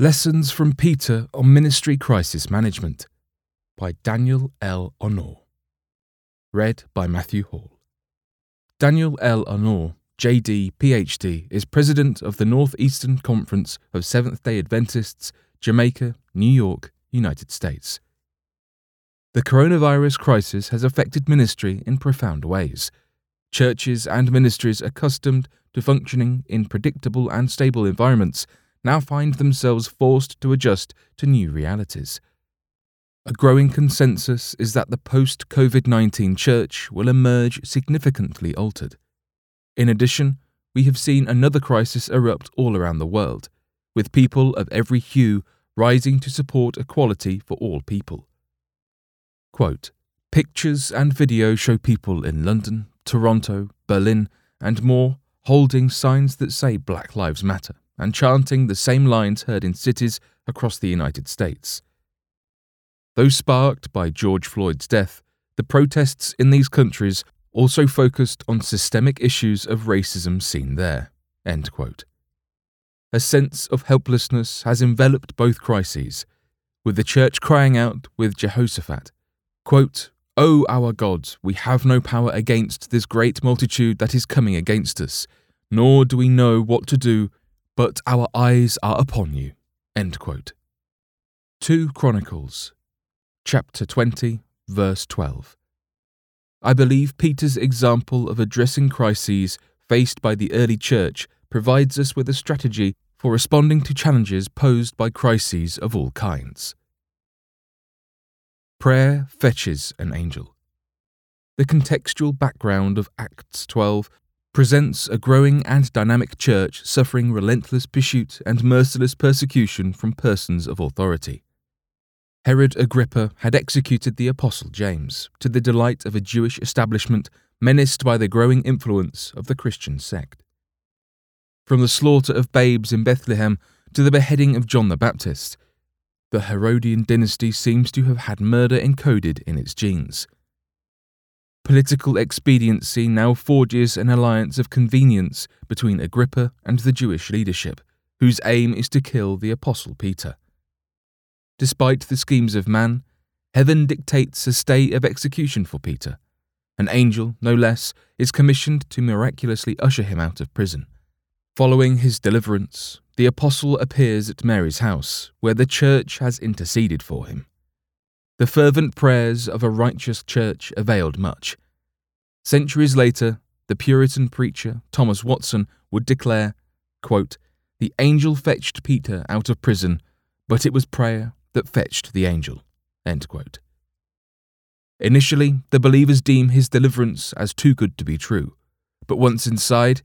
Lessons from Peter on Ministry Crisis Management by Daniel L. Honoré. Read by Matthew Hall. Daniel L. Honoré, JD, PhD, is president of the Northeastern Conference of Seventh day Adventists, Jamaica, New York, United States. The coronavirus crisis has affected ministry in profound ways. Churches and ministries accustomed to functioning in predictable and stable environments now find themselves forced to adjust to new realities. A growing consensus is that the post COVID 19 church will emerge significantly altered. In addition, we have seen another crisis erupt all around the world, with people of every hue rising to support equality for all people. Quote, Pictures and video show people in London, Toronto, Berlin, and more holding signs that say Black Lives Matter and chanting the same lines heard in cities across the United States. Though sparked by George Floyd's death, the protests in these countries also focused on systemic issues of racism seen there. A sense of helplessness has enveloped both crises, with the church crying out with Jehoshaphat, quote, O our God, we have no power against this great multitude that is coming against us, nor do we know what to do but our eyes are upon you. 2 Chronicles, chapter 20, verse 12. I believe Peter's example of addressing crises faced by the early church provides us with a strategy for responding to challenges posed by crises of all kinds. Prayer fetches an angel. The contextual background of Acts 12 presents a growing and dynamic church suffering relentless pursuit and merciless persecution from persons of authority. Herod Agrippa had executed the Apostle James, to the delight of a Jewish establishment menaced by the growing influence of the Christian sect. From the slaughter of babes in Bethlehem to the beheading of John the Baptist, the Herodian dynasty seems to have had murder encoded in its genes. Political expediency now forges an alliance of convenience between Agrippa and the Jewish leadership, whose aim is to kill the Apostle Peter. Despite the schemes of man, heaven dictates a stay of execution for Peter. An angel, no less, is commissioned to miraculously usher him out of prison. Following his deliverance, the apostle appears at Mary's house, where the church has interceded for him. The fervent prayers of a righteous church availed much. Centuries later, the Puritan preacher Thomas Watson would declare, quote, The angel fetched Peter out of prison, but it was prayer that fetched the angel. Initially, the believers deem his deliverance as too good to be true, but once inside,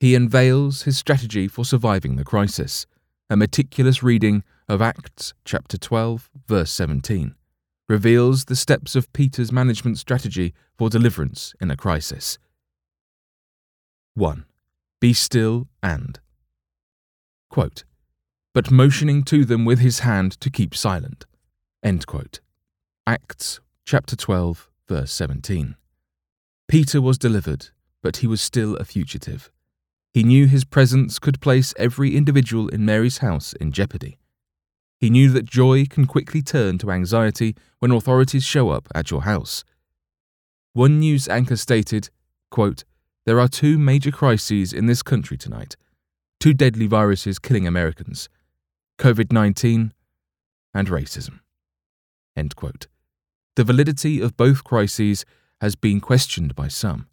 he unveils his strategy for surviving the crisis, a meticulous reading of Acts chapter 12, verse 17 reveals the steps of Peter's management strategy for deliverance in a crisis. 1. Be still and. Quote, but motioning to them with his hand to keep silent. Acts chapter 12, verse 17. Peter was delivered, but he was still a fugitive. He knew his presence could place every individual in Mary's house in jeopardy. He knew that joy can quickly turn to anxiety when authorities show up at your house. One news anchor stated, quote, There are two major crises in this country tonight, two deadly viruses killing Americans COVID 19 and racism. End quote. The validity of both crises has been questioned by some.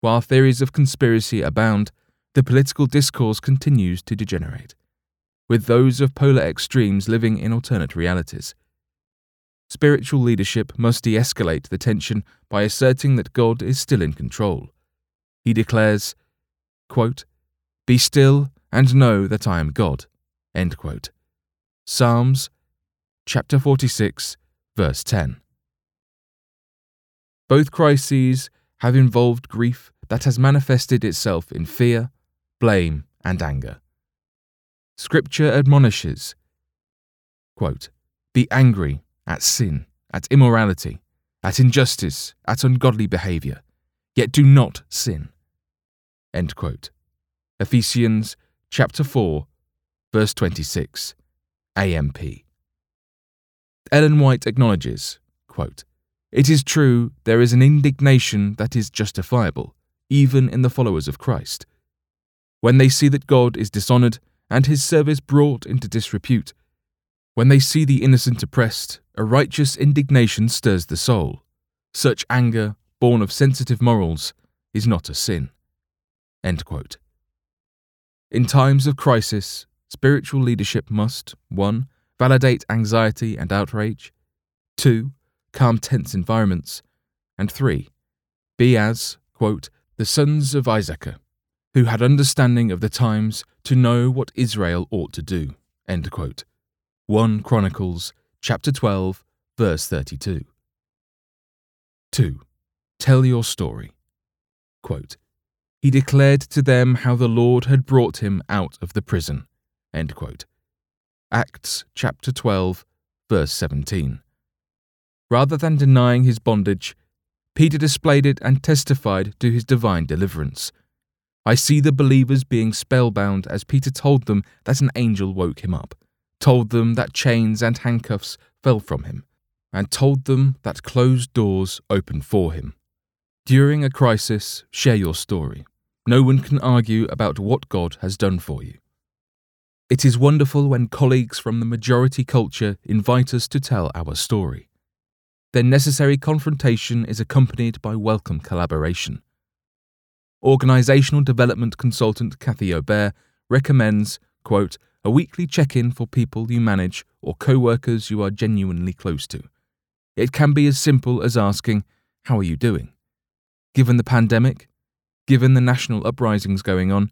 While theories of conspiracy abound, the political discourse continues to degenerate with those of polar extremes living in alternate realities. Spiritual leadership must de escalate the tension by asserting that God is still in control. He declares, quote, Be still and know that I am God. Psalms chapter 46, verse 10. Both crises have involved grief that has manifested itself in fear, blame, and anger. Scripture admonishes quote, Be angry at sin, at immorality, at injustice, at ungodly behavior, yet do not sin. End quote. Ephesians chapter 4, verse 26, AMP. Ellen White acknowledges, quote, It is true there is an indignation that is justifiable, even in the followers of Christ. When they see that God is dishonoured and his service brought into disrepute, when they see the innocent oppressed, a righteous indignation stirs the soul. Such anger, born of sensitive morals, is not a sin. In times of crisis, spiritual leadership must 1. Validate anxiety and outrage, 2. Calm tense environments, and 3. Be as, quote, the sons of Issachar, who had understanding of the times to know what Israel ought to do. 1 Chronicles chapter 12, verse 32. 2. Tell your story. Quote, he declared to them how the Lord had brought him out of the prison. Acts chapter 12, verse 17. Rather than denying his bondage, Peter displayed it and testified to his divine deliverance. I see the believers being spellbound as Peter told them that an angel woke him up, told them that chains and handcuffs fell from him, and told them that closed doors opened for him. During a crisis, share your story. No one can argue about what God has done for you. It is wonderful when colleagues from the majority culture invite us to tell our story. Their necessary confrontation is accompanied by welcome collaboration. Organisational development consultant Kathy Obear recommends, quote, a weekly check in for people you manage or co workers you are genuinely close to. It can be as simple as asking, How are you doing? Given the pandemic, given the national uprisings going on,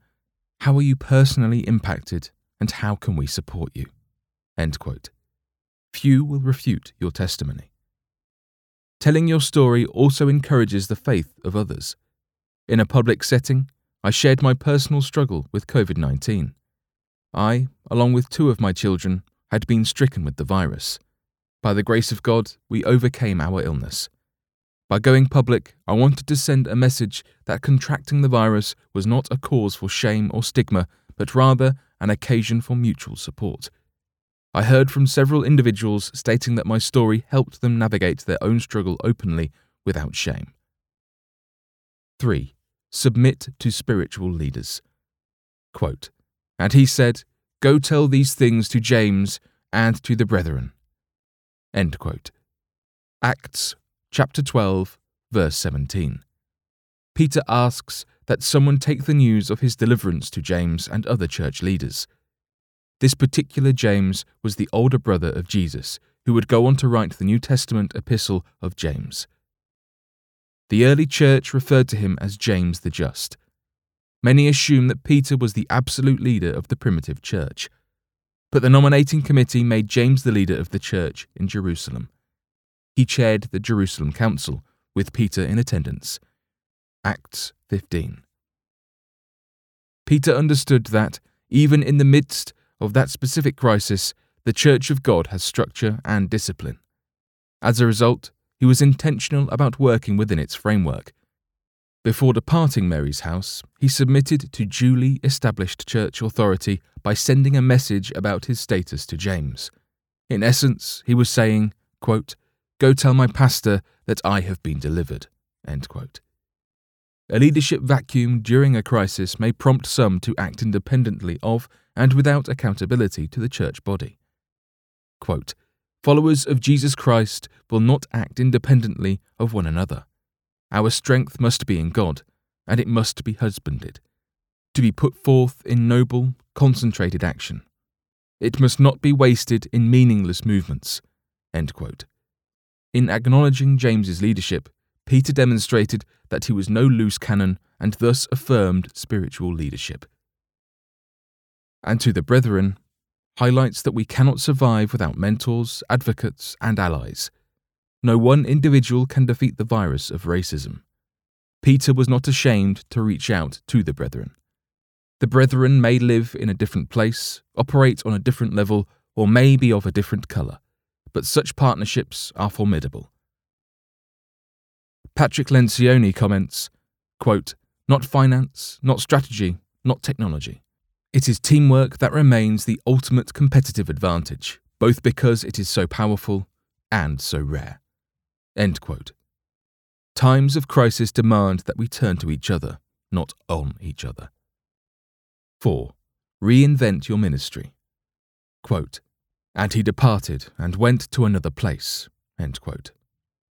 how are you personally impacted and how can we support you? End quote. Few will refute your testimony. Telling your story also encourages the faith of others. In a public setting, I shared my personal struggle with COVID 19. I, along with two of my children, had been stricken with the virus. By the grace of God, we overcame our illness. By going public, I wanted to send a message that contracting the virus was not a cause for shame or stigma, but rather an occasion for mutual support. I heard from several individuals stating that my story helped them navigate their own struggle openly without shame. 3. Submit to spiritual leaders. Quote, and he said, Go tell these things to James and to the brethren. End quote. Acts chapter 12, verse 17. Peter asks that someone take the news of his deliverance to James and other church leaders. This particular James was the older brother of Jesus, who would go on to write the New Testament epistle of James. The early church referred to him as James the Just. Many assume that Peter was the absolute leader of the primitive church, but the nominating committee made James the leader of the church in Jerusalem. He chaired the Jerusalem Council, with Peter in attendance. Acts 15. Peter understood that, even in the midst of that specific crisis, the Church of God has structure and discipline. As a result, he was intentional about working within its framework. Before departing Mary's house, he submitted to duly established church authority by sending a message about his status to James. In essence, he was saying, quote, Go tell my pastor that I have been delivered. A leadership vacuum during a crisis may prompt some to act independently of and without accountability to the church body. Quote, Followers of Jesus Christ will not act independently of one another. Our strength must be in God, and it must be husbanded, to be put forth in noble, concentrated action. It must not be wasted in meaningless movements. In acknowledging James's leadership, Peter demonstrated that he was no loose cannon and thus affirmed spiritual leadership. And to the brethren, highlights that we cannot survive without mentors, advocates, and allies. No one individual can defeat the virus of racism. Peter was not ashamed to reach out to the brethren. The brethren may live in a different place, operate on a different level, or may be of a different colour but such partnerships are formidable. Patrick Lencioni comments, quote, not finance, not strategy, not technology. It is teamwork that remains the ultimate competitive advantage, both because it is so powerful and so rare. Times of crisis demand that we turn to each other, not on each other. 4. Reinvent your ministry. Quote, and he departed and went to another place.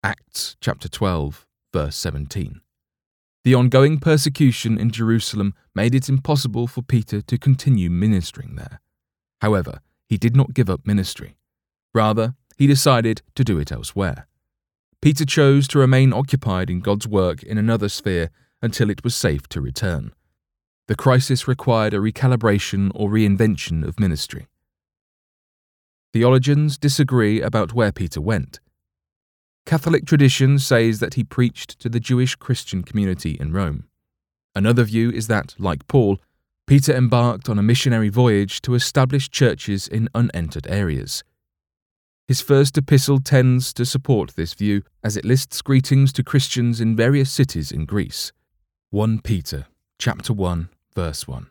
Acts chapter 12, verse 17. The ongoing persecution in Jerusalem made it impossible for Peter to continue ministering there. However, he did not give up ministry. Rather, he decided to do it elsewhere. Peter chose to remain occupied in God's work in another sphere until it was safe to return. The crisis required a recalibration or reinvention of ministry. Theologians disagree about where Peter went. Catholic tradition says that he preached to the Jewish Christian community in Rome. Another view is that, like Paul, Peter embarked on a missionary voyage to establish churches in unentered areas. His first epistle tends to support this view as it lists greetings to Christians in various cities in Greece. 1 Peter chapter 1 verse 1.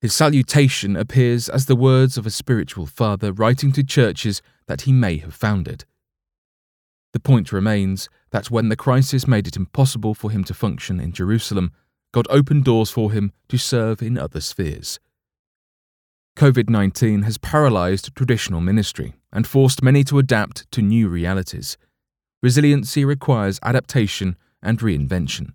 His salutation appears as the words of a spiritual father writing to churches that he may have founded. The point remains that when the crisis made it impossible for him to function in Jerusalem, God opened doors for him to serve in other spheres. COVID 19 has paralysed traditional ministry and forced many to adapt to new realities. Resiliency requires adaptation and reinvention.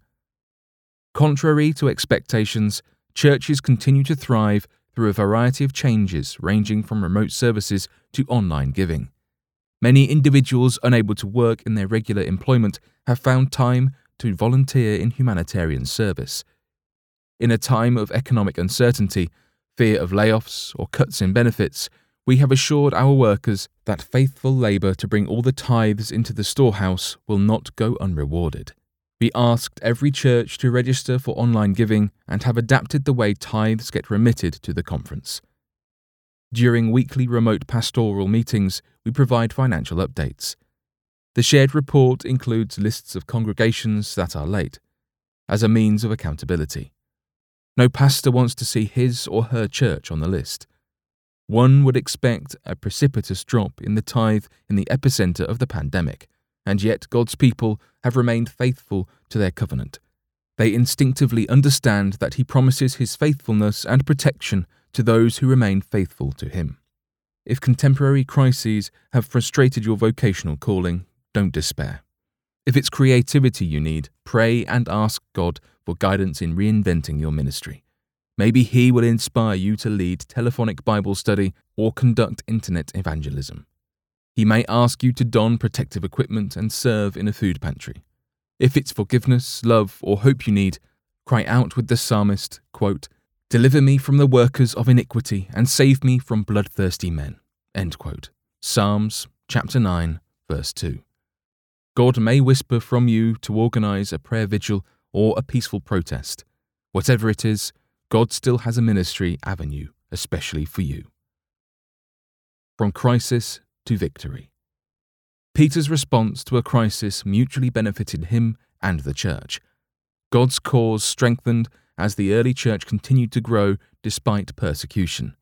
Contrary to expectations, churches continue to thrive through a variety of changes ranging from remote services to online giving. Many individuals unable to work in their regular employment have found time to volunteer in humanitarian service. In a time of economic uncertainty, fear of layoffs, or cuts in benefits, we have assured our workers that faithful labour to bring all the tithes into the storehouse will not go unrewarded. We asked every church to register for online giving and have adapted the way tithes get remitted to the conference. During weekly remote pastoral meetings, we provide financial updates. The shared report includes lists of congregations that are late, as a means of accountability. No pastor wants to see his or her church on the list. One would expect a precipitous drop in the tithe in the epicenter of the pandemic, and yet God's people have remained faithful to their covenant. They instinctively understand that He promises His faithfulness and protection to those who remain faithful to Him. If contemporary crises have frustrated your vocational calling, don't despair. If it's creativity you need, pray and ask God for guidance in reinventing your ministry. Maybe He will inspire you to lead telephonic Bible study or conduct internet evangelism. He may ask you to don protective equipment and serve in a food pantry. If it's forgiveness, love, or hope you need, cry out with the psalmist, quote, Deliver me from the workers of iniquity, and save me from bloodthirsty men. Psalms chapter 9, verse 2. God may whisper from you to organize a prayer vigil or a peaceful protest. Whatever it is, God still has a ministry avenue, especially for you. From crisis to victory. Peter's response to a crisis mutually benefited him and the church. God's cause strengthened as the early church continued to grow despite persecution.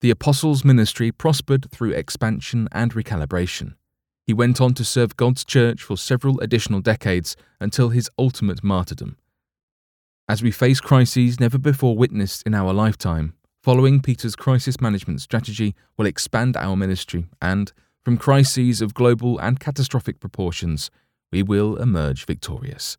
The apostles' ministry prospered through expansion and recalibration. He went on to serve God's church for several additional decades until his ultimate martyrdom. As we face crises never before witnessed in our lifetime, following Peter's crisis management strategy will expand our ministry and, from crises of global and catastrophic proportions, we will emerge victorious.